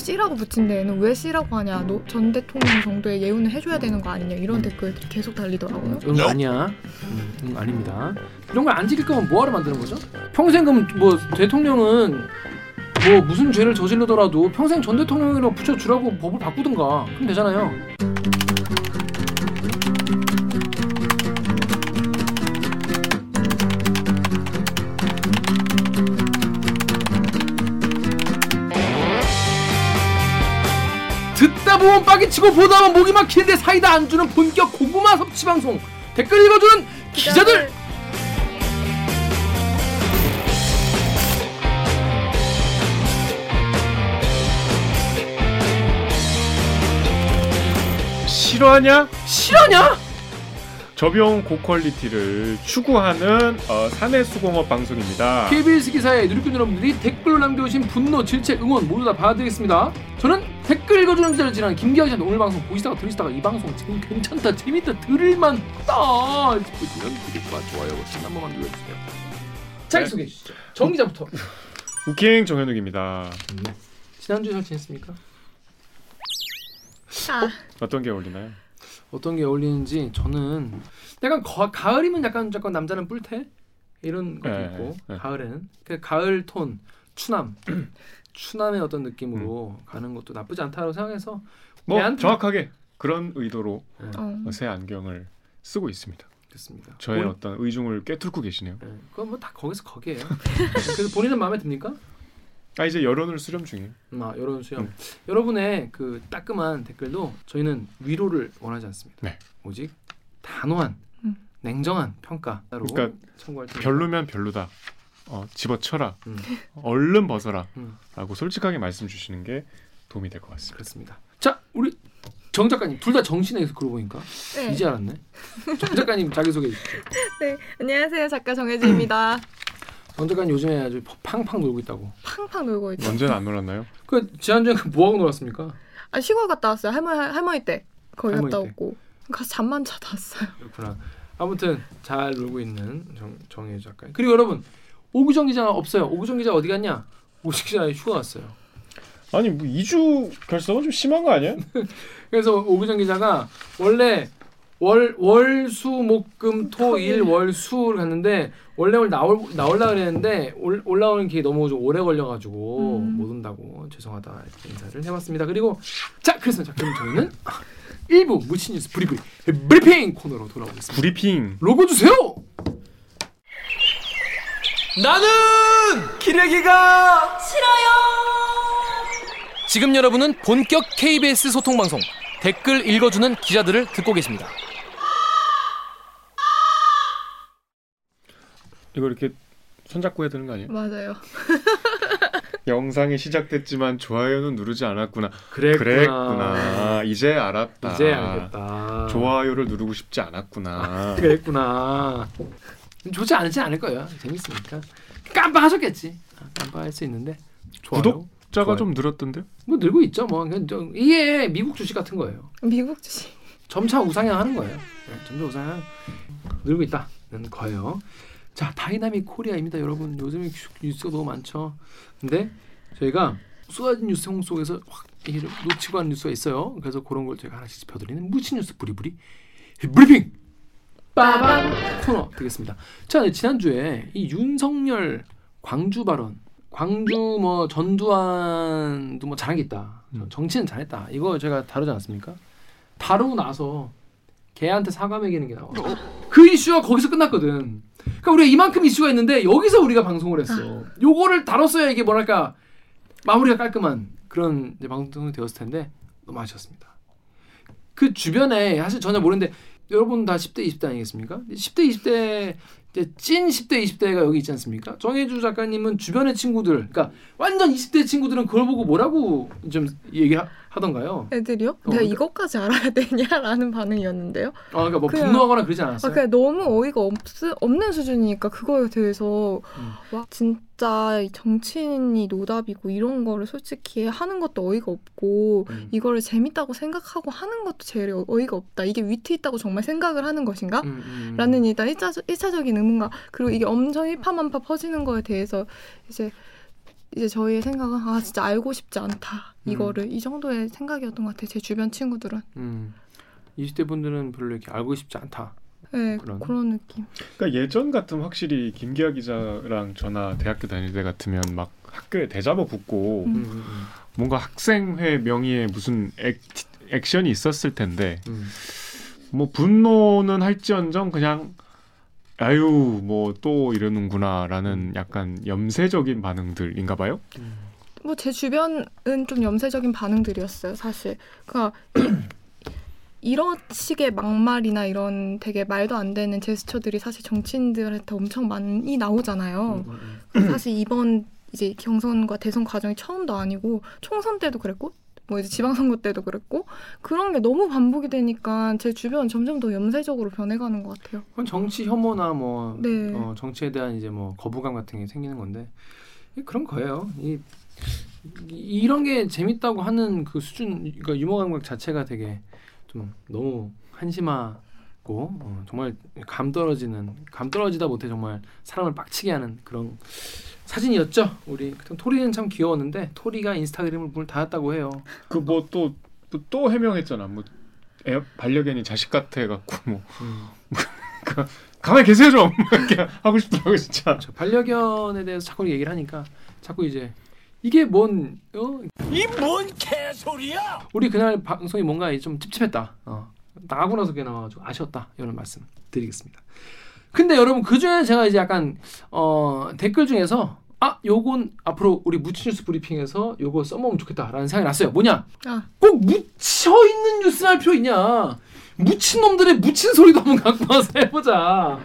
C라고 붙인 데에는 왜 C라고 하냐? 너, 전 대통령 정도의 예우는 해줘야 되는 거 아니냐? 이런 댓글들이 계속 달리더라고요. 응 아니야. 응, 응 아닙니다. 이런 걸 안 지킬 거면 뭐하러 만드는 거죠? 평생 그럼 뭐 대통령은 뭐 무슨 죄를 저지르더라도 평생 전 대통령이라고 붙여주라고 법을 바꾸든가 그럼 되잖아요. 보면 빠개치고 보다 보면 목이 막히는데 사이다 안 주는 본격 고구마 섭취 방송 댓글 읽어주는 기자들 싫어하냐? 실화냐? 저비용 고퀄리티를 추구하는 어, 사내 수공업 방송입니다. KBS 기사에 누리꾼 여러분들이 댓글로 남겨주신 분노, 질책, 응원 모두 다 받아드리겠습니다. 저는 댓글 읽어주는 기자를 지난 김기아 기자 오늘 방송 보시다가 들으시다가 이 방송 지금 괜찮다, 재밌다, 들을만하다 싶으시면 구독과 좋아요 버튼 한 번만 눌러주세요. 자기 네. 소개해 주시죠. 정 기자부터. 우킹 정현욱입니다. 지난주에 잘 지냈습니까? 아, 어떤 게 어울리나요? 어떤 게 어울리는지 저는 약간 거, 가을이면 약간 약간 남자는 뿔테 이런 것도 네, 있고 네. 가을에는 그 가을 톤 추남 추남의 어떤 느낌으로 가는 것도 나쁘지 않다고 생각해서 뭐 정확하게 그런 의도로 어. 새 안경을 쓰고 있습니다. 됐습니다. 저의 본- 어떤 의중을 꿰뚫고 계시네요. 네, 그건 뭐 다 거기서 거기에요. 그래서 본인은 마음에 듭니까? 아 이제 여론을 수렴 중이에요. 음, 아, 여러분 수염. 음. 여러분의 그 따끔한 댓글도 저희는 위로를 원하지 않습니다. 네. 오직 단호한, 음. 냉정한 평가로 그러니까. 별로면 별로다. 어, 집어쳐라. 음, 얼른 벗어라. 음, 라고 솔직하게 말씀 주시는 게 도움이 될 것 같습니다. 그렇습니다. 자, 우리 정 작가님 둘 다 정신에서 그러고 보니까 네. 이제 알았네. 정 작가님 자기 소개 해 주시죠. 네. 안녕하세요. 작가 정혜지입니다. 정 작가님 요즘에 아주 팡팡 놀고 있다고. 팡팡 놀고 있죠. 언제는 안 놀았나요? 그 지난주에 뭐 하고 놀았습니까? 아, 시골 갔다 왔어요. 할머니 할머니 때 거기 할머니 갔다 때. 왔고 가서 잠만 자다 왔어요. 그렇구나. 아무튼 잘 놀고 있는 정, 정혜 작가님. 그리고 여러분 오구정 기자 없어요. 오구정 기자 어디 갔냐? 오구정 기자 휴가 갔어요. 아니 뭐 2주 결석은 좀 심한 거 아니야? 그래서 오구정 기자가 원래 월 월 수 목 금 토 일 월 수를 갔는데 원래 오늘 나올 나올라 그랬는데 올, 올라오는 게 너무 좀 오래 걸려가지고 음. 못 온다고 죄송하다 이렇게 인사를 해봤습니다. 그리고 자 그래서 자 그럼 저희는 일부 무친 뉴스 브리브리 브리핑 코너로 돌아오겠습니다. 브리핑. 로고 주세요. 나는 기레기가 싫어요. 지금 여러분은 본격 KBS 소통 방송 댓글 읽어주는 기자들을 듣고 계십니다. 이거 이렇게 손잡고 해야 되는 거 아니에요? 맞아요. 영상이 시작됐지만 좋아요는 누르지 않았구나. 그랬구나. 그랬구나. 이제 알았다. 이제 알겠다. 좋아요를 누르고 싶지 않았구나. 그랬구나. 좋지 않지 않을 거예요. 재밌으니까. 깜빡하셨겠지. 아, 깜빡할 수 있는데. 좋아요. 구독자가 좋아요. 좀 늘었던데? 뭐 늘고 있죠. 뭐 그냥 좀 이게 미국 주식 같은 거예요. 미국 주식. 점차 우상향하는 거예요. 네, 점차 우상향 늘고 있다는 거예요. 자, Dynamic Korea입니다, 여러분. 요즘에 뉴스- 뉴스가 너무 많죠. 근데 저희가 쏟아진 뉴스 홍수 속에서 확 놓치고 하는 뉴스가 있어요. 그래서 그런 걸 저희가 하나씩 짚어드리는 무치 뉴스 부리부리 브리핑 빠밤 코너 되겠습니다. 자, 네, 지난주에 이 윤석열 광주 발언, 광주 뭐 전두환도 뭐 잘한 게 있다. 음. 정치는 잘했다. 이거 제가 다루지 않았습니까? 다루고 나서 걔한테 사과 매기는 게 나와. 그 이슈가 거기서 끝났거든. 그러니까 우리가 이만큼 이슈가 있는데 여기서 우리가 방송을 했어. 요거를 다뤘어야 이게 뭐랄까 마무리가 깔끔한 그런 이제 방송이 되었을 텐데 너무 아쉬웠습니다. 그 주변에 사실 전혀 모르는데 여러분 다 10대 20대 아니겠습니까? 10대 20대 이제 찐 10대 20대가 여기 있지 않습니까? 정혜주 작가님은 주변의 친구들, 그러니까 완전 20대 친구들은 그걸 보고 뭐라고 좀 얘기하던가요? 애들이요? 어, 내가 근데- 이것까지 알아야 되냐라는 반응이었는데요. 아, 그러니까 뭐 그냥- 분노하거나 그러지 아, 않았어요? 그냥 너무 어이가 없, 없는 수준이니까 그거에 대해서 음. 와 진짜 정치인이 노답이고 이런 거를 솔직히 하는 것도 어이가 없고 음. 이거를 재밌다고 생각하고 하는 것도 제일 어- 어이가 없다. 이게 위트 있다고 정말 생각을 하는 것인가? 음, 음. 라는 일단 1차, 일차적인 의문과 그리고 이게 엄청 일파만파 퍼지는 거에 대해서 이제 이제 저희의 생각은 아 진짜 알고 싶지 않다 음. 이거를 이 정도의 생각이었던 것 같아요. 제 주변 친구들은. 음. 20대 분들은 별로 이렇게 알고 싶지 않다. 네 그런. 그런, 느낌. 그러니까 예전 같으면 확실히 김기아 기자랑 저나 대학교 다닐 때 같으면 막 학교에 대잡아 붙고 음. 음, 음, 뭔가 학생회 명의의 무슨 액, 액션이 있었을 텐데 음. 뭐 분노는 할지언정 그냥 아유 뭐 또 이러는구나라는 약간 염세적인 반응들인가 봐요. 음. 뭐제 주변은 좀 염세적인 반응들이었어요. 사실. 그러니까 이, 런 식의 막말이나 이런 되게 말도 안 되는 제스처들이 사실 정치인들한테 엄청 많이 나오잖아요. 음, 음, 음. 사실 이번 이제 경선과 대선 과정이 처음도 아니고 총선 때도 그랬고 뭐 이제 지방선거 때도 그랬고 그런 게 너무 반복이 되니까 제 주변 점점 더 염세적으로 변해가는 것 같아요. 그건 정치 혐오나 뭐 네. 어, 정치에 대한 이제 뭐 거부감 같은 게 생기는 건데 이- 그런 거예요. 이, 이- 이런 게 재밌다고 하는 그 수준, 그러니까 유머 감각 자체가 되게 좀 너무 한심하고 어, 정말 감 떨어지는 감 떨어지다 못해 정말 사람을 빡치게 하는 그런 사진이었죠. 우리 토리는 참 귀여웠는데 토리가 인스타그램을 문을 닫았다고 해요. 그 뭐 또 또 해명했잖아. 뭐 애, 반려견이 자식 같아 갖고 뭐 음. 가만히 계세요 좀 이렇게 하고 싶더라고 진짜. 저 반려견에 대해서 자꾸 얘기를 하니까 자꾸 이제 이게 뭔 어? 이 뭔 개소리야! 우리 그날 방송이 뭔가 좀 찝찝했다. 어. 나가고 나서 그게 나와가지고 아쉬웠다. 이런 말씀 드리겠습니다. 근데 여러분 그 중에 제가 이제 약간 어, 댓글 중에서 아 요건 앞으로 우리 무치뉴스 브리핑에서 요거 써먹으면 좋겠다라는 생각이 났어요. 뭐냐? 아 꼭 묻혀 있는 뉴스 할 필요 있냐? 묻힌 놈들의 묻힌 소리도 한번 갖고 와서 해보자.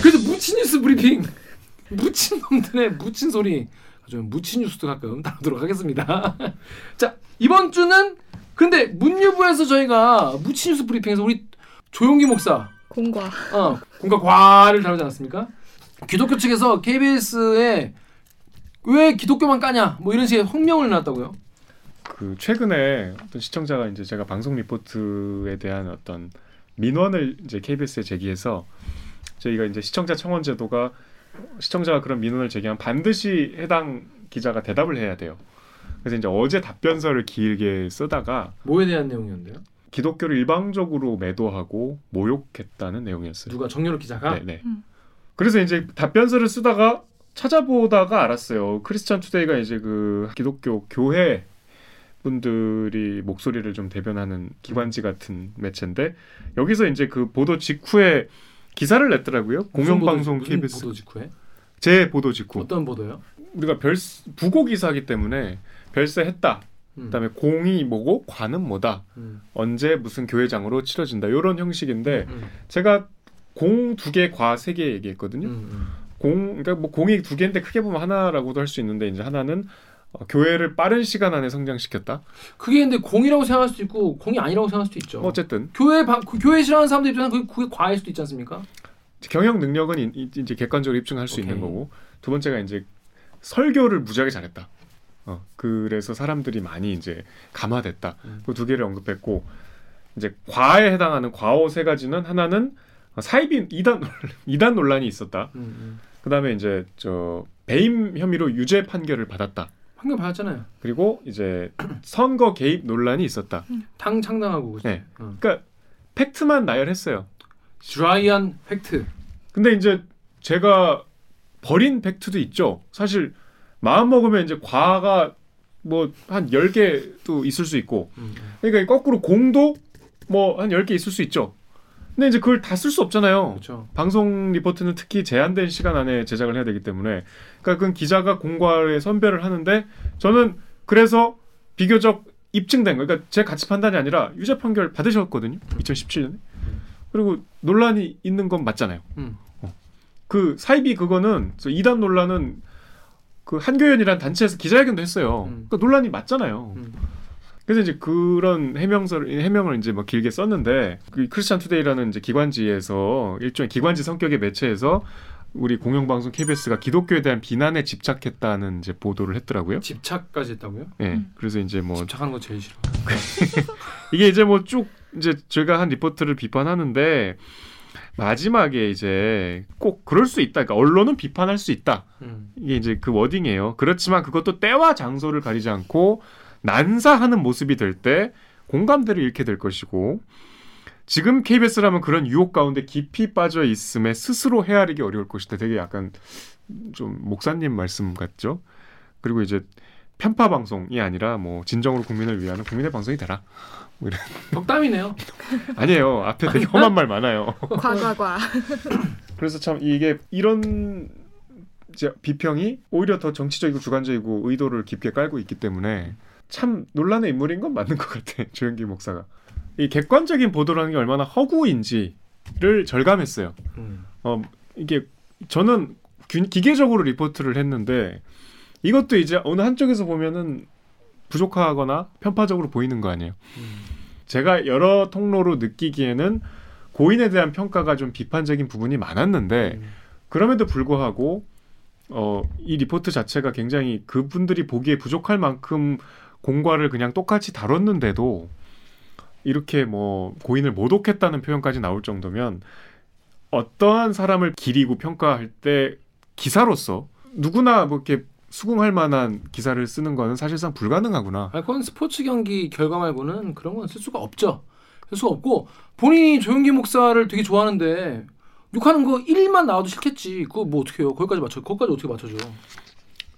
그래서 묻힌 뉴스 브리핑. 묻힌 놈들의 묻힌 소리. 좀 묻힌 뉴스도 가끔 다루도록 하겠습니다. 자 이번 주는 근데 문유부에서 저희가 묻힌 뉴스 브리핑에서 우리 조용기 목사 공과 어, 공과 과를 다루지 않았습니까? 기독교 측에서 KBS에 왜 기독교만 까냐 뭐 이런 식의 홍명을 놨다고요. 그 최근에 어떤 시청자가 이제 제가 방송 리포트에 대한 어떤 민원을 이제 KBS에 제기해서 저희가 이제 시청자 청원 제도가 시청자가 그런 민원을 제기하면 반드시 해당 기자가 대답을 해야 돼요. 그래서 이제 어제 답변서를 길게 쓰다가 뭐에 대한 내용이었는데요? 기독교를 일방적으로 매도하고 모욕했다는 내용이었어요. 누가 정연욱 기자가 네, 네. 음. 그래서 이제 답변서를 쓰다가 찾아보다가 알았어요. 크리스찬 투데이가 이제 그 기독교 교회 분들이 목소리를 좀 대변하는 기관지 같은 매체인데 여기서 이제 그 보도 직후에 기사를 냈더라고요. 공영방송 보도, KBS 보도 직후에 제 보도 직후 어떤 보도요? 우리가 별 부고 기사기 때문에 별세했다. 음. 그다음에 공이 뭐고 관은 뭐다. 음. 언제 무슨 교회장으로 치러진다. 이런 형식인데 음. 제가 공 두 개, 과 세 개 얘기했거든요. 음. 음. 공 그러니까 뭐 공이 두 개인데 크게 보면 하나라고도 할 수 있는데 이제 하나는 어, 교회를 빠른 시간 안에 성장시켰다. 그게 근데 공이라고 생각할 수도 있고 공이 아니라고 생각할 수도 있죠. 어쨌든 교회 바, 그 교회 싫어하는 사람들 입장에서 그게, 그게 과일 수도 있지 않습니까? 경영 능력은 이, 이- 이제 객관적으로 입증할 수 있는 오케이. 거고 두 번째가 이제 설교를 무지하게 잘했다. 어, 그래서 사람들이 많이 이제 감화됐다. 음. 그두 개를 언급했고 이제 과에 해당하는 과오 세 가지는 하나는 사이비 이단 이단 논란이 있었다. 음. 음. 그다음에 이제 저 배임 혐의로 유죄 판결을 받았다. 판결 받았잖아요. 그리고 이제 선거 개입 논란이 있었다. 당 창당하고 그죠? 네. 어. 그러니까 팩트만 나열했어요. 드라이한 팩트. 근데 이제 제가 버린 팩트도 있죠. 사실 마음 먹으면 이제 과가 뭐한 10개도 있을 수 있고 음. 그러니까 거꾸로 공도 뭐한 10개 있을 수 있죠. 근데 이제 그걸 다 쓸 수 없잖아요. 그렇죠. 방송 리포트는 특히 제한된 시간 안에 제작을 해야 되기 때문에 그러니까 그건 기자가 공과의 선별을 하는데 저는 그래서 비교적 입증된 거 그러니까 제 가치 판단이 아니라 유죄 판결 받으셨거든요. 2017년에. 그리고 논란이 있는 건 맞잖아요. 음. 그 사이비 그거는 저 이단 논란은 그 한교연이란 단체에서 기자회견도 했어요. 음. 그러니까 논란이 맞잖아요. 음. 그래서 이제 그런 해명서를 해명을 이제 뭐 길게 썼는데 그 크리스찬 투데이라는 이제 기관지에서 일종의 기관지 성격의 매체에서 우리 공영방송 KBS가 기독교에 대한 비난에 집착했다는 이제 보도를 했더라고요. 집착까지 했다고요? 예. 음. 그래서 이제 뭐 집착하는 거 제일 싫어. 이게 이제 뭐 쭉 이제 제가 한 리포트를 비판하는데 마지막에 이제 꼭 그럴 수 있다. 그러니까 언론은 비판할 수 있다. 음. 이게 이제 그 wording이에요. 그렇지만 그것도 때와 장소를 가리지 않고 난사하는 모습이 될 때 공감대를 잃게 될 것이고 지금 KBS라면 그런 유혹 가운데 깊이 빠져 있음에 스스로 헤아리기 어려울 것이다. 되게 약간 좀 목사님 말씀 같죠. 그리고 이제 편파 방송이 아니라 뭐 진정으로 국민을 위하는 국민의 방송이 되라. 덕담이네요. 아니에요. 앞에 되게 험한 말 많아요. 과과과. 그래서 참 이게 이런 비평이 오히려 더 정치적이고 주관적이고 의도를 깊게 깔고 있기 때문에 참 논란의 인물인 건 맞는 것 같아 조영기 목사가 이 객관적인 보도라는 게 얼마나 허구인지를 절감했어요. 음. 어 이게 저는 균- 기계적으로 리포트를 했는데 이것도 이제 어느 한쪽에서 보면은 부족하거나 편파적으로 보이는 거 아니에요. 음. 제가 여러 통로로 느끼기에는 고인에 대한 평가가 좀 비판적인 부분이 많았는데 음. 그럼에도 불구하고 어, 이 리포트 자체가 굉장히 그분들이 보기에 부족할 만큼 공과를 그냥 똑같이 다뤘는데도 이렇게 뭐 고인을 모독했다는 표현까지 나올 정도면 어떠한 사람을 기리고 평가할 때 기사로서 누구나 뭐 이렇게 수긍할 만한 기사를 쓰는 거는 사실상 불가능하구나. 아니, 그건 스포츠 경기 결과 말고는 그런 건 쓸 수가 없죠. 쓸 수가 없고 본인이 조영기 목사를 되게 좋아하는데 욕하는 거 1만 나와도 싫겠지. 그거 뭐 어떻게 해요? 거기까지 맞춰. 거기까지 어떻게 맞춰줘?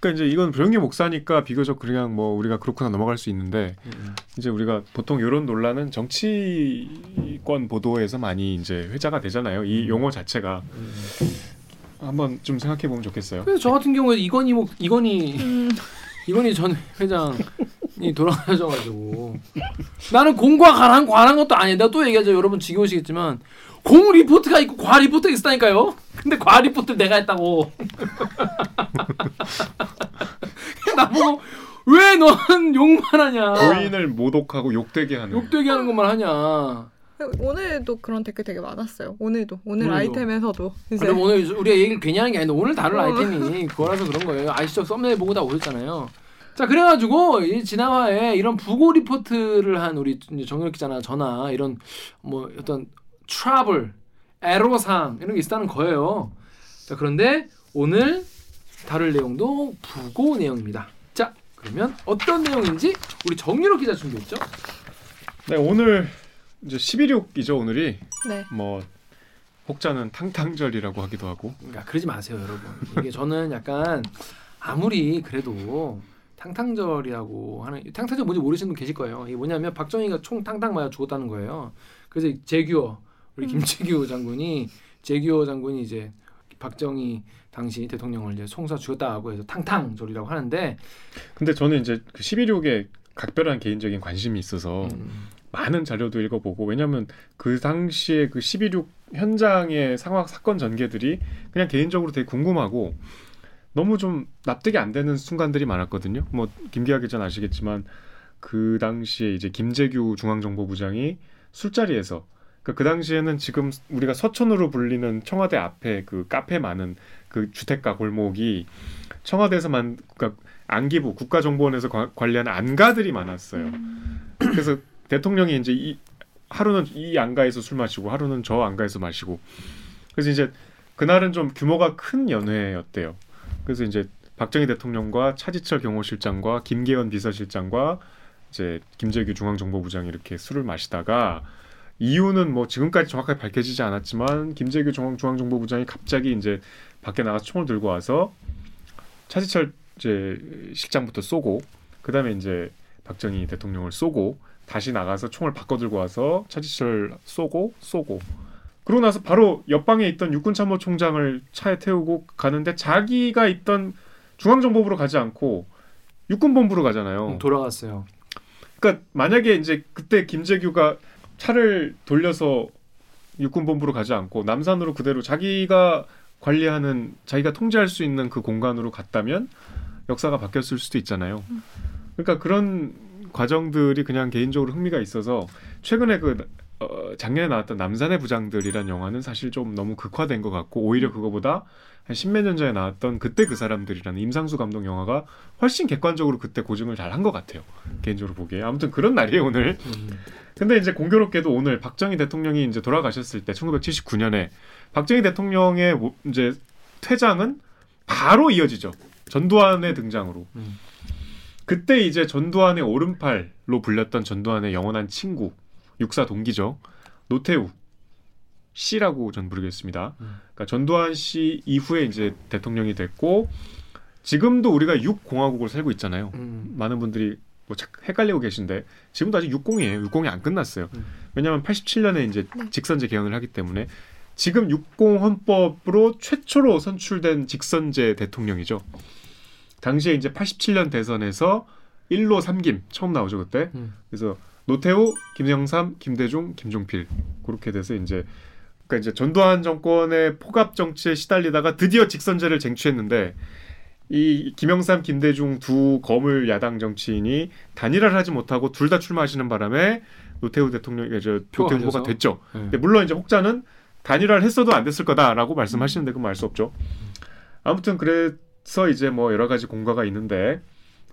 그러니까 이제 이건 조영기 목사니까 비교적 그냥 뭐 우리가 그렇구나 넘어갈 수 있는데 음. 이제 우리가 보통 이런 논란은 정치권 보도에서 많이 이제 회자가 되잖아요. 이 용어 자체가 음. 한번 좀 생각해 보면 좋겠어요. 그래서 저 같은 경우에 이건희 목 이건희 음, 이건희 전 회장이 돌아가셔가지고 나는 공과 관한 관한 것도 아니야. 내가 또 얘기하죠. 여러분 지겨우시겠지만 공 리포트가 있고 과 리포트가 있다니까요. 근데 과 리포트를 내가 했다고. 나보고 왜 넌 욕만 하냐? 고인을 모독하고 욕되게 하는. 욕되게 하는 것만 하냐? 오늘도 그런 댓글 되게 많았어요. 오늘도 오늘 오늘도. 아이템에서도 이제 그럼 오늘 우리가 얘기를 괜히 하는 게 아닌데 오늘 다룰 어. 아이템이 그거라서 그런 거예요. 아시죠? 썸네일 보고 다 오셨잖아요. 자 그래가지고 이 지난화에 이런 부고 리포트를 한 우리 정연욱 기자나 저나 이런 뭐 어떤 트러블, 애로사항 이런 게 있다는 거예요. 자 그런데 오늘 다룰 내용도 부고 내용입니다. 자 그러면 어떤 내용인지 우리 정연욱 기자 준비했죠? 네 오늘 이제 10.26이죠 오늘이 네. 뭐 혹자는 탕탕절이라고 하기도 하고. 그러니까 그러지 마세요, 여러분. 이게 저는 약간 아무리 그래도 탕탕절이라고 하는 탕탕절 뭔지 모르시는 분 계실 거예요. 이게 뭐냐면 박정희가 총 탕탕 맞아 죽었다는 거예요. 그래서 이 제규어 우리 김재규 장군이 제규어 장군이 이제 박정희 당시 대통령을 이제 총사 죽였다고 해서 탕탕절이라고 하는데 근데 저는 이제 그 11.6에 각별한 개인적인 관심이 있어서 음, 많은 자료도 읽어보고 왜냐하면 그 당시에 그 11.6 현장의 상황 사건 전개들이 그냥 개인적으로 되게 궁금하고 너무 좀 납득이 안 되는 순간들이 많았거든요. 뭐 김기하 기자는 아시겠지만 그 당시에 이제 김재규 중앙정보부장이 술자리에서 그러니까 그 당시에는 지금 우리가 서촌으로 불리는 청와대 앞에 그 카페 많은 그 주택가 골목이 청와대에서만 그러니까 안기부 국가정보원에서 관- 관리하는 안가들이 많았어요. 그래서 대통령이 이제 이 하루는 이 안가에서 술 마시고 하루는 저 안가에서 마시고 그래서 이제 그날은 좀 규모가 큰 연회였대요. 그래서 이제 박정희 대통령과 차지철 경호실장과 김계원 비서실장과 이제 김재규 중앙정보부장이 이렇게 술을 마시다가 이유는 뭐 지금까지 정확하게 밝혀지지 않았지만 김재규 중앙 중앙정보부장이 갑자기 이제 밖에 나가서 총을 들고 와서 차지철 이제 실장부터 쏘고 그다음에 이제 박정희 대통령을 쏘고 다시 나가서 총을 바꿔 들고 와서 차지철 쏘고 쏘고 그러고 나서 바로 옆방에 있던 육군 참모총장을 차에 태우고 가는데 자기가 있던 중앙정보부로 가지 않고 육군본부로 가잖아요. 돌아갔어요. 그러니까 만약에 이제 그때 김재규가 차를 돌려서 육군본부로 가지 않고 남산으로 그대로 자기가 관리하는 자기가 통제할 수 있는 그 공간으로 갔다면 역사가 바뀌었을 수도 있잖아요. 그러니까 그런 과정들이 그냥 개인적으로 흥미가 있어서 최근에 그 어, 작년에 나왔던 남산의 부장들이란 영화는 사실 좀 너무 극화된 것 같고 오히려 그거보다 한 십몇 년 전에 나왔던 그때 그 사람들이라는 임상수 감독 영화가 훨씬 객관적으로 그때 고증을 잘 한 것 같아요. 개인적으로 보기에 아무튼 그런 날이에요 오늘. 음. 근데 이제 공교롭게도 오늘 박정희 대통령이 이제 돌아가셨을 때 1979년에 박정희 대통령의 모- 이제 퇴장은 바로 이어지죠. 전두환의 등장으로. 음. 그때 이제 전두환의 오른팔로 불렸던 전두환의 영원한 친구, 육사 동기죠. 노태우 씨라고 전 부르겠습니다. 음. 그러니까 전두환 씨 이후에 이제 대통령이 됐고 지금도 우리가 6공화국을 살고 있잖아요. 음. 많은 분들이 뭐 착- 헷갈리고 계신데 지금도 아직 60이에요. 60이 안 끝났어요. 음. 왜냐하면 87년에 이제 네. 직선제 개헌을 하기 때문에 지금 60 헌법으로 최초로 선출된 직선제 대통령이죠. 당시에 이제 87년 대선에서 1로 3김 처음 나오죠 그때. 음. 그래서 노태우, 김영삼, 김대중, 김종필 그렇게 돼서 이제 그러니까 이제 전두환 정권의 포갑 정치에 시달리다가 드디어 직선제를 쟁취했는데 이 김영삼, 김대중 두 거물 야당 정치인이 단일화를 하지 못하고 둘 다 출마하시는 바람에 노태우 대통령이 저 노태우 후보가? 됐죠. 네. 근데 물론 이제 혹자는 단일화를 했어도 안 됐을 거다라고 말씀하시는데 그건 알 수 없죠. 아무튼 그래서 이제 뭐 여러 가지 공과가 있는데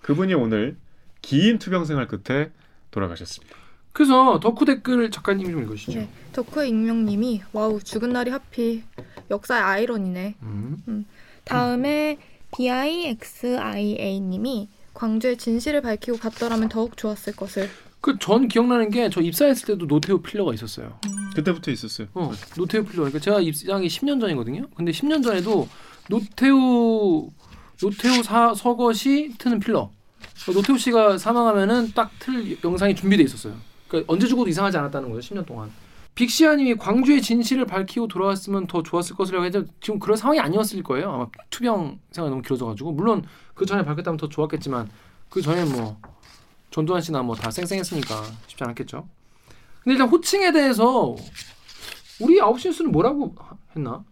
그분이 오늘 긴 투병 생활 끝에 돌아가셨습니다. 그래서 덕후 댓글 작가님이 좀 읽으시죠. 네. 덕후의 익명님이 와우 죽은 날이 하필 역사의 아이러니네. 음. 다음에 BIXIA님이 광주의 진실을 밝히고 갔더라면 더욱 좋았을 것을. 그 전 기억나는 게 저 입사했을 때도 노태우 filler가 있었어요. 그때부터 있었어요. 어, 노태우 필러. 그러니까 제가 입사가 10년 전이거든요. 근데 10년 전에도 노태우 노태우 사, 서거시 트는 필러. 노태우 씨가 사망하면은 딱 틀 영상이 준비돼 있었어요. 그러니까 언제 죽어도 이상하지 않았다는 거죠. 10년 동안. 빅시아님이 광주의 진실을 밝히고 돌아왔으면 더 좋았을 것이라고 해도 지금 그런 상황이 아니었을 거예요. 아마 투병 생활이 너무 길어져가지고 물론 그 전에 밝혔다면 더 좋았겠지만 그 전에 뭐 전두환 씨나 뭐 다 쌩쌩했으니까 쉽지 않았겠죠. 근데 일단 호칭에 대해서 우리 아홉 시 뉴스는 뭐라고 하- 했나?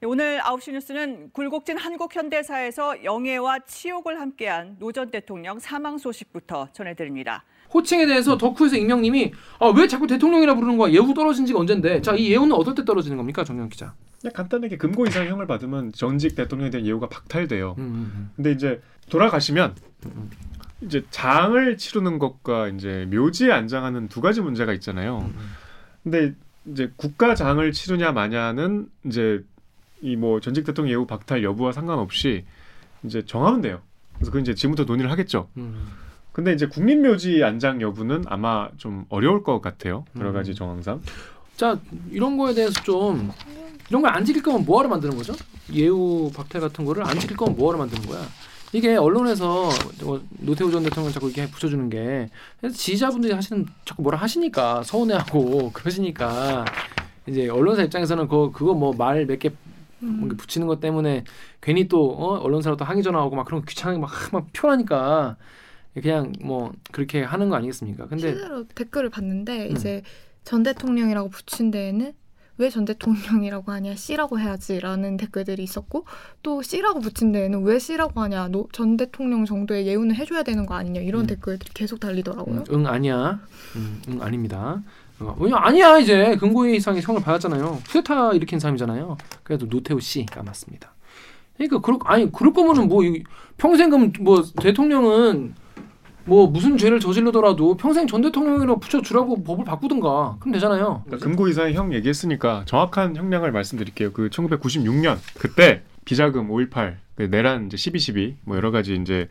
네, 오늘 9시 뉴스는 굴곡진 한국 현대사에서 영예와 치욕을 함께한 노 전 대통령 사망 소식부터 전해드립니다. 호칭에 대해서 덕후에서 익명님이 아, 왜 자꾸 대통령이라 부르는 거야? 예우 떨어진 지가 언젠데? 자, 이 예우는 어떨 때 떨어지는 겁니까, 정연욱 기자? 그냥 간단하게 금고 이상 형을 받으면 전직 대통령에 대한 예우가 박탈돼요. 음, 음, 근데 이제 돌아가시면 음. 이제 장을 치르는 것과 이제 묘지에 안장하는 두 가지 문제가 있잖아요. 음. 근데 이제 국가장을 치르냐 마냐는 이제 이 뭐 전직 대통령 예우 박탈 여부와 상관없이 이제 정하면 돼요. 그래서 그 이제 지금부터 논의를 하겠죠. 음. 근데 이제 국립묘지 안장 여부는 아마 좀 어려울 것 같아요. 여러 가지 음. 정황상. 자, 이런 거에 대해서 좀 이런 걸 안 지킬 거면 뭐하러 만드는 거죠? 예우 박탈 같은 거를 안 지킬 거면 뭐하러 만드는 거야? 이게 언론에서 저 노태우 전 대통령 자꾸 이렇게 붙여주는 게 지지자분들이 하시는 자꾸 뭐라 하시니까 서운해하고 그러시니까 이제 언론사 입장에서는 그 그거 뭐 말 몇개 음. 붙이는 것 때문에 괜히 또 어? 언론사로 또 항의 전화 오고 막 그런 거 귀찮게 막, 막 표하니까 그냥 뭐 그렇게 하는 거 아니겠습니까? 근데 실제로 댓글을 봤는데 음. 이제 전 대통령이라고 붙인 데에는 왜 전 대통령이라고 하냐 씨라고 해야지라는 댓글들이 있었고 또 씨라고 붙인 데에는 왜 씨라고 하냐 노, 전 대통령 정도의 예우는 해줘야 되는 거 아니냐 이런 음. 댓글들이 계속 달리더라고요. 음, 응 아니야. 음, 응 아닙니다. 어, 왜냐 아니야 이제 금고의 이상의 형을 받았잖아요. 쿠데타 일으킨 사람이잖아요. 그래도 노태우 씨가 맞습니다. 그러니까 그럴 아니 그럴 거면은 뭐 이- 평생 그럼 뭐 대통령은 뭐 무슨 죄를 저지르더라도 평생 전 대통령이라고 붙여주라고 법을 바꾸든가 그럼 되잖아요. 그러니까 금고 이상의 형 얘기했으니까 정확한 형량을 말씀드릴게요. 그 1996년 그때 비자금 5.18 그 내란 이제 12.12 뭐 여러 가지 이제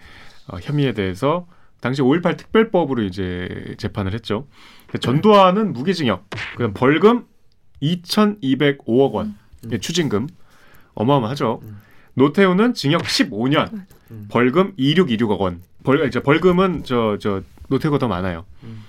어, 혐의에 대해서 당시 5.18 특별법으로 이제 재판을 했죠. 전두환은 무기징역, 그다음 벌금 2,205억 원, 음. 예, 추징금 어마어마하죠. 음. 노태우는 징역 15년, 음. 벌금 2626억 원. 벌 이제 벌금은 저 저 노태우가 더 많아요. 음.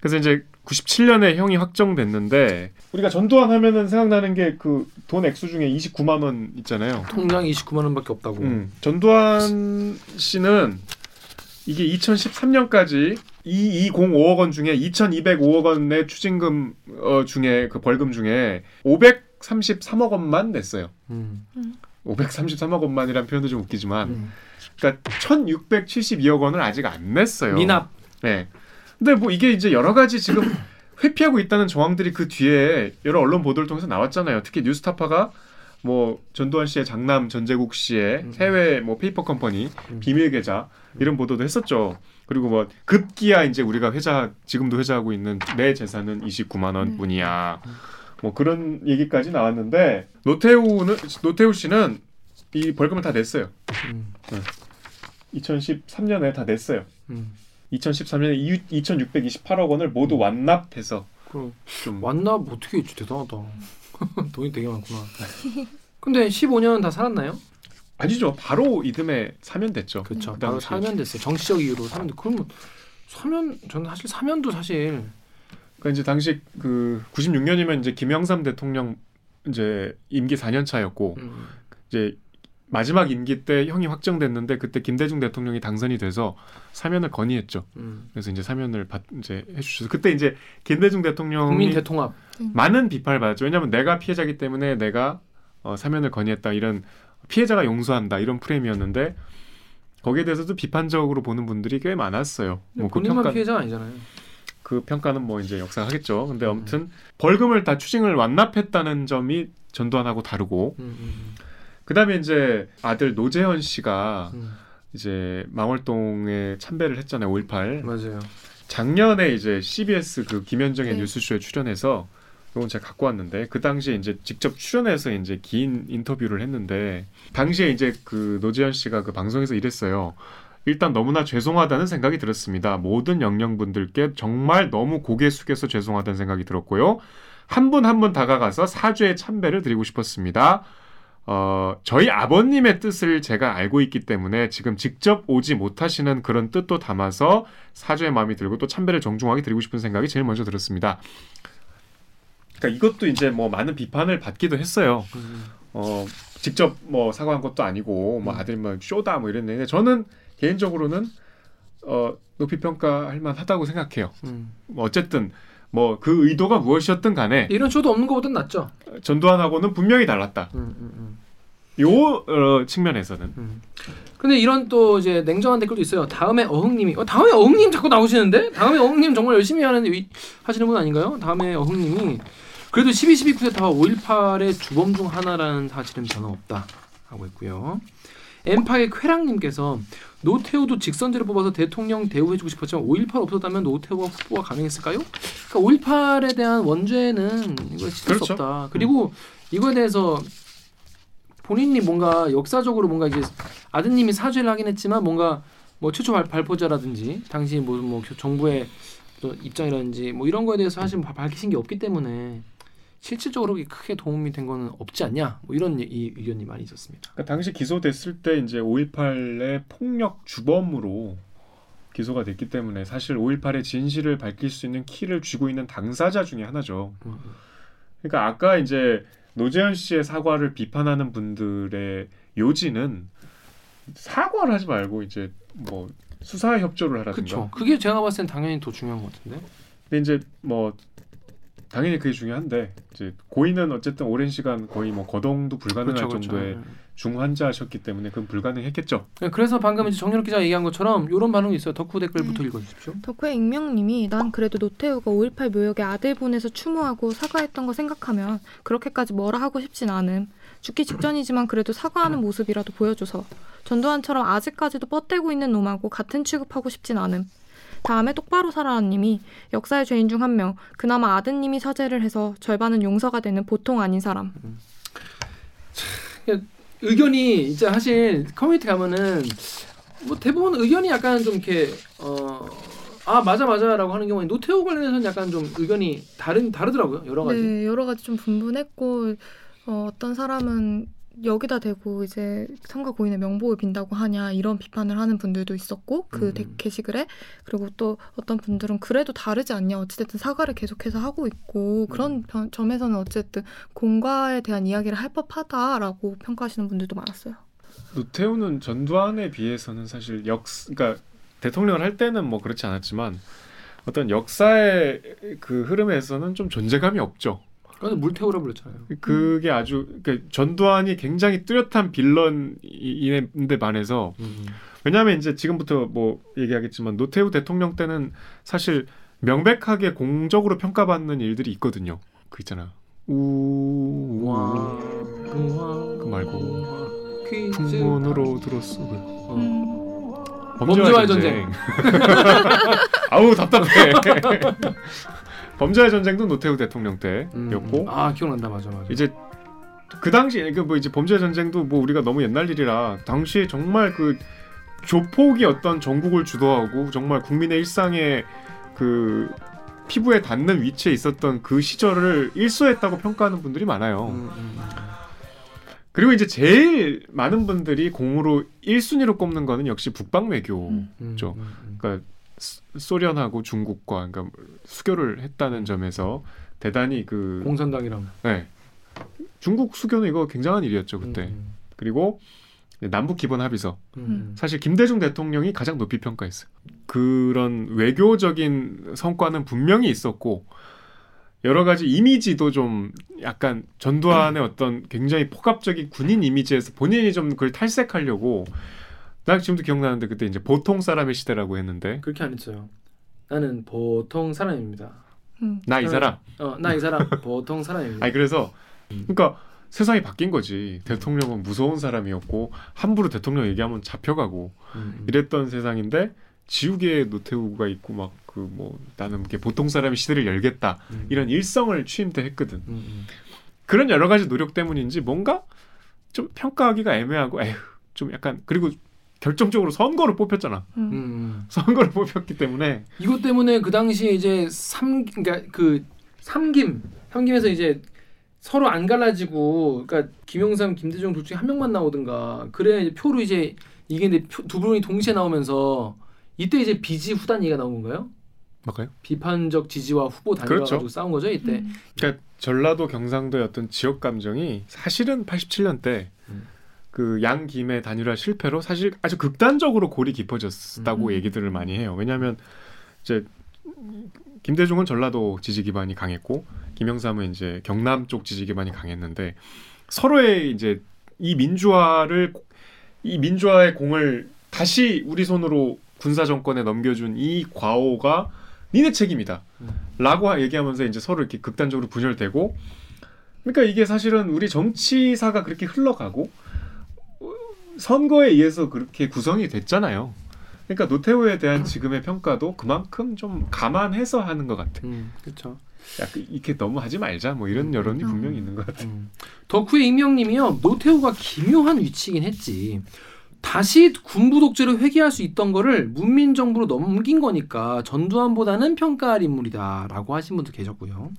그래서 이제 97년에 형이 확정됐는데 우리가 전두환 하면은 생각나는 게 그 돈 액수 중에 29만 원 있잖아요. 통장 29만 원밖에 없다고. 음, 전두환 씨는 이게 2013년까지 이 205억 원 중에 2,205억 원의 추징금 어, 중에 그 벌금 중에 533억 원만 냈어요. 음. 533억 원만이란 표현도 좀 웃기지만 음. 그러니까 1,672억 원을 아직 안 냈어요. 미납. 네. 근데 뭐 이게 이제 여러 가지 지금 회피하고 있다는 정황들이 그 뒤에 여러 언론 보도를 통해서 나왔잖아요. 특히 뉴스타파가 뭐 전두환 씨의 장남 전재국 씨의 음. 해외 뭐 페이퍼 컴퍼니 음. 비밀 계좌 이런 보도도 했었죠. 그리고 뭐 급기야 이제 우리가 회자 지금도 회자하고 있는 내 재산은 29만 원 네. 뿐이야. 뭐 그런 얘기까지 나왔는데 노태우는 노태우 씨는 이 벌금을 다 냈어요. 음, 2013년에 다 냈어요. 음. 2013년에 2,628억 원을 모두 완납해서 그럼 좀 완납 어떻게 했지 대단하다. 돈이 되게 많구나. 근데 15년 다 살았나요? 아니죠. 바로 이듬해 사면됐죠. 그렇죠. 그 바로 당시에. 사면 됐어요. 정치적 이유로 사면 됐. 그러면 사면 저는 사실 사면도 사실 그러니까 이제 당시 그 96년이면 이제 김영삼 대통령 이제 임기 4년 차였고 음, 이제 마지막 임기 때 형이 확정됐는데 그때 김대중 대통령이 당선이 돼서 사면을 건의했죠. 음. 그래서 이제 사면을 받 이제 해주셔서 그때 이제 김대중 대통령이 국민 대통합. 많은 비판을 받았죠. 왜냐하면 내가 피해자기 때문에 내가 어, 사면을 건의했다 이런 피해자가 용서한다 이런 프레임이었는데 거기에 대해서도 비판적으로 보는 분들이 꽤 많았어요. 뭐그 본인만 평가 피해자가 아니잖아요. 그 평가는 뭐 이제 역사하겠죠. 근데 음. 아무튼 벌금을 다 추징을 완납했다는 점이 전두환하고 다르고 음, 음, 그다음에 이제 아들 노재현 씨가 음. 이제 망월동에 참배를 했잖아요. 5.18 맞아요. 작년에 이제 CBS 그 김현정의 네. 뉴스쇼에 출연해서 이건 제가 갖고 왔는데 그 당시에 이제 직접 출연해서 이제 긴 인터뷰를 했는데 당시에 이제 그 노재현 씨가 그 방송에서 이랬어요. 일단 너무나 죄송하다는 생각이 들었습니다. 모든 영령분들께 정말 너무 고개 숙여서 죄송하다는 생각이 들었고요. 한 분 한 분 다가가서 사죄의 참배를 드리고 싶었습니다. 어, 저희 아버님의 뜻을 제가 알고 있기 때문에 지금 직접 오지 못하시는 그런 뜻도 담아서 사죄의 마음이 들고 또 참배를 정중하게 드리고 싶은 생각이 제일 먼저 들었습니다. 그러니까 이것도 이제 뭐 많은 비판을 받기도 했어요. 음. 어, 직접 뭐 사과한 것도 아니고 뭐 음. 아들이 뭐 쇼다 뭐 이랬는데 저는 개인적으로는 어, 높이 평가할 만하다고 생각해요. 음. 뭐 어쨌든 뭐 그 의도가 무엇이었든 간에 이런 쇼도 없는 것보단 낫죠. 전두환하고는 분명히 달랐다. 음, 음, 음. 요 어, 측면에서는 음. 근데 이런 또 이제 냉정한 댓글도 있어요. 다음에 어흥님이 어, 다음에 어흥님 자꾸 나오시는데 다음에 어흥님 정말 열심히 하는 위- 하시는 분 아닌가요? 다음에 어흥님이 그래도 12, 12 쿠데타와 5.18의 주범 중 하나라는 사실은 전혀 없다 하고 있고요. 엠파의 쾌랑님께서 노태우도 직선제를 뽑아서 대통령 대우해주고 싶었지만 5.18 없었다면 노태우가 후보가 가능했을까요? 그러니까 5.18에 대한 원죄는 이걸 씻을 그렇죠. 수 없다. 그리고 이거에 대해서 본인이 뭔가 역사적으로 뭔가 이제 아드님이 사죄를 하긴 했지만 뭔가 뭐 최초 발, 발포자라든지 당시 뭐, 뭐 교- 정부의 또 입장이라든지 뭐 이런 거에 대해서 사실 바- 밝히신 게 없기 때문에 실질적으로 크게 도움이 된 거는 없지 않냐 뭐 이런 이, 이 의견이 많이 있었습니다. 그러니까 당시 기소됐을 때 이제 5.18의 폭력 주범으로 기소가 됐기 때문에 사실 5.18의 진실을 밝힐 수 있는 키를 쥐고 있는 당사자 중에 하나죠. 음, 그러니까 아까 이제 노재현 씨의 사과를 비판하는 분들의 요지는 사과를 하지 말고 이제 뭐 수사 협조를 하라든가. 그렇죠. 그게 제가 봤을 땐 당연히 더 중요한 것 같은데. 근데 이제 뭐 당연히 그게 중요한데 이제 고인은 어쨌든 오랜 시간 거의 뭐 거동도 불가능할 그렇죠, 그렇죠. 정도의 중환자셨기 때문에 그건 불가능했겠죠. 네, 그래서 방금 이제 정연욱 기자 가 얘기한 것처럼 이런 반응이 있어요. 덕후 댓글부터 읽어주십시오. 덕후의 익명님이 난 그래도 노태우가 5.18 묘역에 아들 보내서 추모하고 사과했던 거 생각하면 그렇게까지 뭐라 하고 싶진 않음. 죽기 직전이지만 그래도 사과하는 모습이라도 보여줘서 전두환처럼 아직까지도 뻗대고 있는 놈하고 같은 취급하고 싶진 않음. 다음에 똑바로 살아라님이 역사의 죄인 중 한 명. 그나마 아드님이 사죄를 해서 절반은 용서가 되는 보통 아닌 사람. 의견이 이제 사실 커뮤니티 가면은 뭐 대부분 의견이 약간 좀 이렇게 어 아 맞아 맞아라고 하는 경우에 노태우 관련해서는 약간 좀 의견이 다른 다르더라고요 여러 가지. 네, 여러 가지 좀 분분했고 어, 어떤 사람은 여기다 대고 이제 상가 고인의 명복을 빈다고 하냐 이런 비판을 하는 분들도 있었고 그 음. 데- 게시글에 그리고 또 어떤 분들은 그래도 다르지 않냐 어찌됐든 사과를 계속해서 하고 있고 그런 음. 편- 점에서는 어쨌든 공과에 대한 이야기를 할 법하다라고 평가하시는 분들도 많았어요. 노태우는 전두환에 비해서는 사실 역 그러니까 대통령을 할 때는 뭐 그렇지 않았지만 어떤 역사의 그 흐름에서는 좀 존재감이 없죠. 그래서 물태우라 불렀잖아요. 그게 아주 그러니까 전두환이 굉장히 뚜렷한 빌런인데 반해서 음. 왜냐하면 이제 지금부터 뭐 얘기하겠지만 노태우 대통령 때는 사실 명백하게 공적으로 평가받는 일들이 있거든요. 그 있잖아. 우와 그 말고 풍문으로 들었어. 그 어. 음. 범죄와의 전쟁. 아우 답답해. 범죄와의 전쟁도 노태우 대통령 음. 때였고 아 기억난다 맞아 맞아. 이제 그 당시 그뭐 이제 범죄 전쟁도 뭐 우리가 너무 옛날 일이라 당시에 정말 그 조폭이 어떤 전국을 주도하고 정말 국민의 일상에 그 피부에 닿는 위치에 있었던 그 시절을 일소했다고 평가하는 분들이 많아요. 음, 음. 그리고 이제 제일 많은 분들이 공으로 1순위로 꼽는 거는 역시 북방 외교. 음. 음. 음, 음. 그러니까 소- 소련하고 중국과 그러니까 수교를 했다는 점에서 대단히 그 공산당이랑 네. 중국 수교는 이거 굉장한 일이었죠 그때. 음, 그리고 남북 기본 합의서 음, 사실 김대중 대통령이 가장 높이 평가했어요. 그런 외교적인 성과는 분명히 있었고 여러 가지 이미지도 좀 약간 전두환의 어떤 굉장히 폭압적인 군인 이미지에서 본인이 좀 그걸 탈색하려고 난 지금도 기억나는데 그때 이제 보통 사람의 시대라고 했는데 그렇게 안 했어요. 나는 보통 사람입니다. 음. 나이 사람 어, 나 이 사람 보통 사람입니다. 아니 그래서 그러니까 세상이 바뀐 거지 대통령은 무서운 사람이었고 함부로 대통령 얘기하면 잡혀가고 음, 음. 이랬던 세상인데 지우개에 노태우가 있고 막 그 뭐 나는 이렇게 보통 사람의 시대를 열겠다 음, 이런 일성을 취임 때 했거든 음, 음. 그런 여러 가지 노력 때문인지 뭔가 좀 평가하기가 애매하고 에휴 좀 약간 그리고 결정적으로 선거로 뽑혔잖아 음. 음, 음. 선거를 뽑혔기 때문에 이것 때문에 그 당시에 이제 삼 그러니까 그 삼김 삼김에서 이제 서로 안 갈라지고 그러니까 김영삼 김대중 둘 중에 한 명만 나오든가 그래 이제 표로 이제 이게 근데 표, 두 분이 동시에 나오면서 이때 이제 비지 후단 얘기가 나온 건가요? 뭘까요? 비판적 지지와 후보 단일화 그렇죠. 가지고 싸운 거죠 이때. 음. 그러니까 전라도 경상도의 어떤 지역 감정이 사실은 87년 때 음. 그 양김의 단일화 실패로 사실 아주 극단적으로 골이 깊어졌다고 음. 얘기들을 많이 해요. 왜냐하면 이제 김대중은 전라도 지지 기반이 강했고 김영삼은 이제 경남 쪽 지지 기반이 강했는데 서로의 이제 이 민주화를 이 민주화의 공을 다시 우리 손으로 군사 정권에 넘겨준 이 과오가 니네 책임이다. 음. 라고 얘기하면서 이제 서로 이렇게 극단적으로 분열되고 그러니까 이게 사실은 우리 정치사가 그렇게 흘러가고 어, 선거에 의해서 그렇게 구성이 됐잖아요. 그러니까 노태우에 대한 지금의 평가도 그만큼 좀 감안해서 하는 것 같아. 음, 그렇죠. 약간 이렇게 너무 하지 말자 뭐 이런 여론이 음. 분명히 있는 것 같아. 음. 덕후의 익명님이요. 노태우가 기묘한 위치이긴 했지. 다시 군부 독재를 회귀할 수 있던 거를 문민 정부로 넘긴 거니까 전두환보다는 평가할 인물이다라고 하신 분도 계셨고요.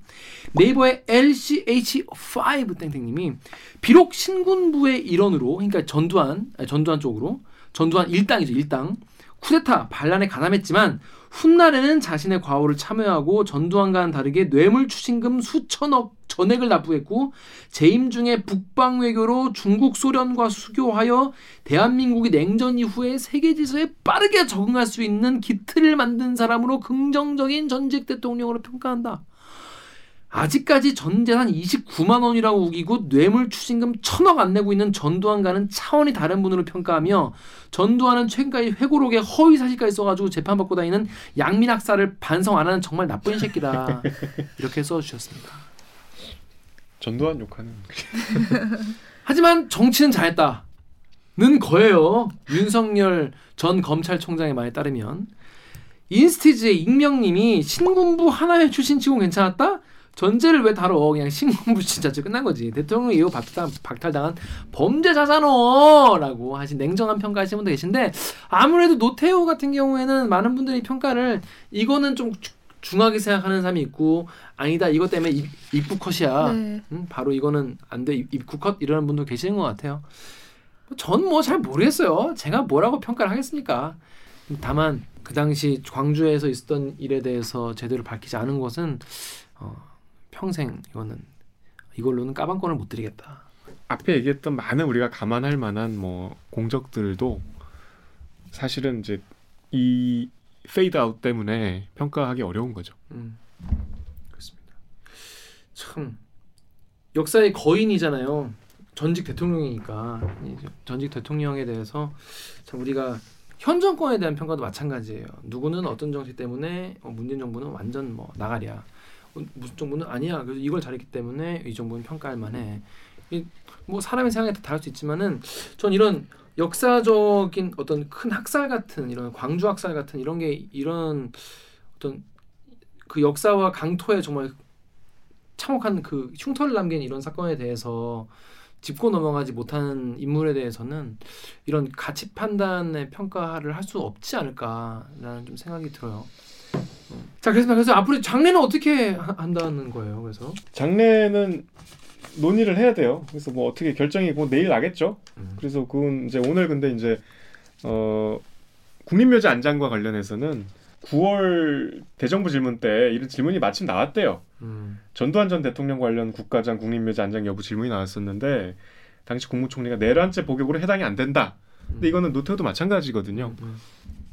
네이버의 LCH5 땡땡님이 비록 신군부의 일원으로 그러니까 전두환 전두환 쪽으로 전두환 일당이죠 일당 쿠데타 반란에 가담했지만 훗날에는 자신의 과오를 참여하고 전두환과는 다르게 뇌물 추징금 수천억 전액을 납부했고 재임 중에 북방 외교로 중국 소련과 수교하여 대한민국이 냉전 이후에 세계 질서에 빠르게 적응할 수 있는 기틀을 만든 사람으로 긍정적인 전직 대통령으로 평가한다. 아직까지 전 재산 29만 원이라고 우기고 뇌물 추징금 천억 안 내고 있는 전두환과는 차원이 다른 분으로 평가하며 전두환은 최근까지 회고록에 허위 사실까지 써가지고 재판받고 다니는 양민학사를 반성 안 하는 정말 나쁜 새끼다 이렇게 써주셨습니다. 전두환 욕하는 하지만 정치는 잘했다. 는 거예요. 윤석열 전 검찰총장의 말에 따르면 인스티즈의 익명님이 신군부 하나회 출신 치고 괜찮았다? 전제를 왜 다뤄? 그냥 신군부 진짜 끝난 거지. 대통령 이후 박탈, 박탈당한 범죄자잖아 라고 하신 냉정한 평가하시는 분도 계신데 아무래도 노태우 같은 경우에는 많은 분들이 평가를 이거는 좀 주- 중하게 생각하는 사람이 있고 아니다 이것 때문에 입, 입국 컷이야. 네. 음, 바로 이거는 안 돼 입국 컷 이러는 분도 계시는 것 같아요. 전 뭐 잘 모르겠어요. 제가 뭐라고 평가를 하겠습니까? 다만 그 당시 광주에서 있었던 일에 대해서 제대로 밝히지 않은 것은 어, 평생 이거는 이걸로는 까방권을 못 드리겠다. 앞에 얘기했던 많은 우리가 감안할 만한 뭐 공적들도 사실은 이제 이 페이드 아웃 때문에 평가하기 어려운 거죠. 음, 그렇습니다. 참 역사의 거인이잖아요. 전직 대통령이니까 전직 대통령에 대해서 참 우리가 현 정권에 대한 평가도 마찬가지예요. 누구는 어떤 정책 때문에 어, 문재인 정부는 완전 뭐 나가리야. 어, 무슨 정부는 아니야. 그래서 이걸 잘했기 때문에 이 정부는 평가할 만해. 이, 뭐 사람의 생각이 다 다를 수 있지만은 전 이런 역사적인 어떤 큰 학살 같은 이런 광주 학살 같은 이런 게 이런 어떤 그 역사와 강토에 정말 참혹한 그 흉터를 남긴 이런 사건에 대해서 짚고 넘어가지 못하는 인물에 대해서는 이런 가치 판단의 평가를 할 수 없지 않을까라는 좀 생각이 들어요. 음. 자, 그래서 그래서 앞으로 장례는 어떻게 하- 한다는 거예요? 그래서 장례는 논의를 해야 돼요. 그래서 뭐 어떻게 결정이 뭐 내일 나겠죠. 음. 그래서 그건 이제 오늘 근데 이제 어 국립묘지 안장과 관련해서는 9월 대정부 질문 때 이런 질문이 마침 나왔대요. 음. 전두환 전 대통령 관련 국가장 국립묘지 안장 여부 질문이 나왔었는데 당시 국무총리가 내란죄 복역으로 해당이 안 된다. 근데 이거는 노태우도 마찬가지거든요. 음,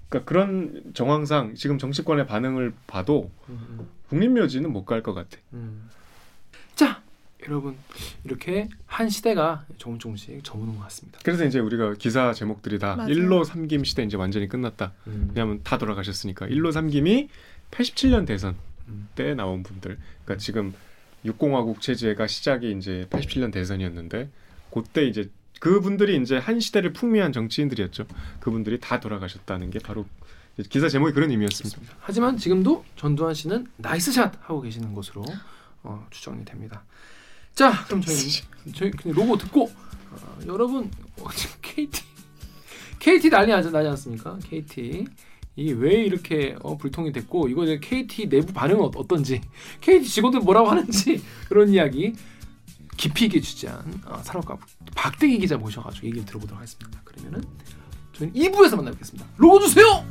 그러니까 그런 정황상 지금 정치권의 반응을 봐도 음, 국립묘지는 못 갈 것 같아. 음. 자, 여러분 이렇게 한 시대가 조금 조금씩 저무는 것 같습니다. 그래서 이제 우리가 기사 제목들이 다 맞아요. 일로 삼김 시대 이제 완전히 끝났다. 음. 왜냐하면 다 돌아가셨으니까 일로 삼김이 87년 대선 음. 때 나온 분들. 그러니까 지금 육공화국 체제가 시작이 이제 87년 대선이었는데 그때 이제 그분들이 이제 한 시대를 풍미한 정치인들이었죠. 그분들이 다 돌아가셨다는 게 바로 기사 제목이 그런 의미였습니다. 하지만 지금도 전두환 씨는 nice shot 하고 계시는 것으로 어, 추정이 됩니다. 자, 그럼 저희 저희 그냥 로고 듣고 어, 여러분 어, 지금 KT KT 난리 나지 나지 않습니까? KT 이게 왜 이렇게 어, 불통이 됐고 이거 이제 KT 내부 반응은 어- 어떤지 KT 직원들 뭐라고 하는지 그런 이야기 깊이 있게 취재한 어, 산업가 박대기 기자 모셔가지고 얘기를 들어보도록 하겠습니다. 그러면은 저희는 2부에서 만나뵙겠습니다. 로고 주세요.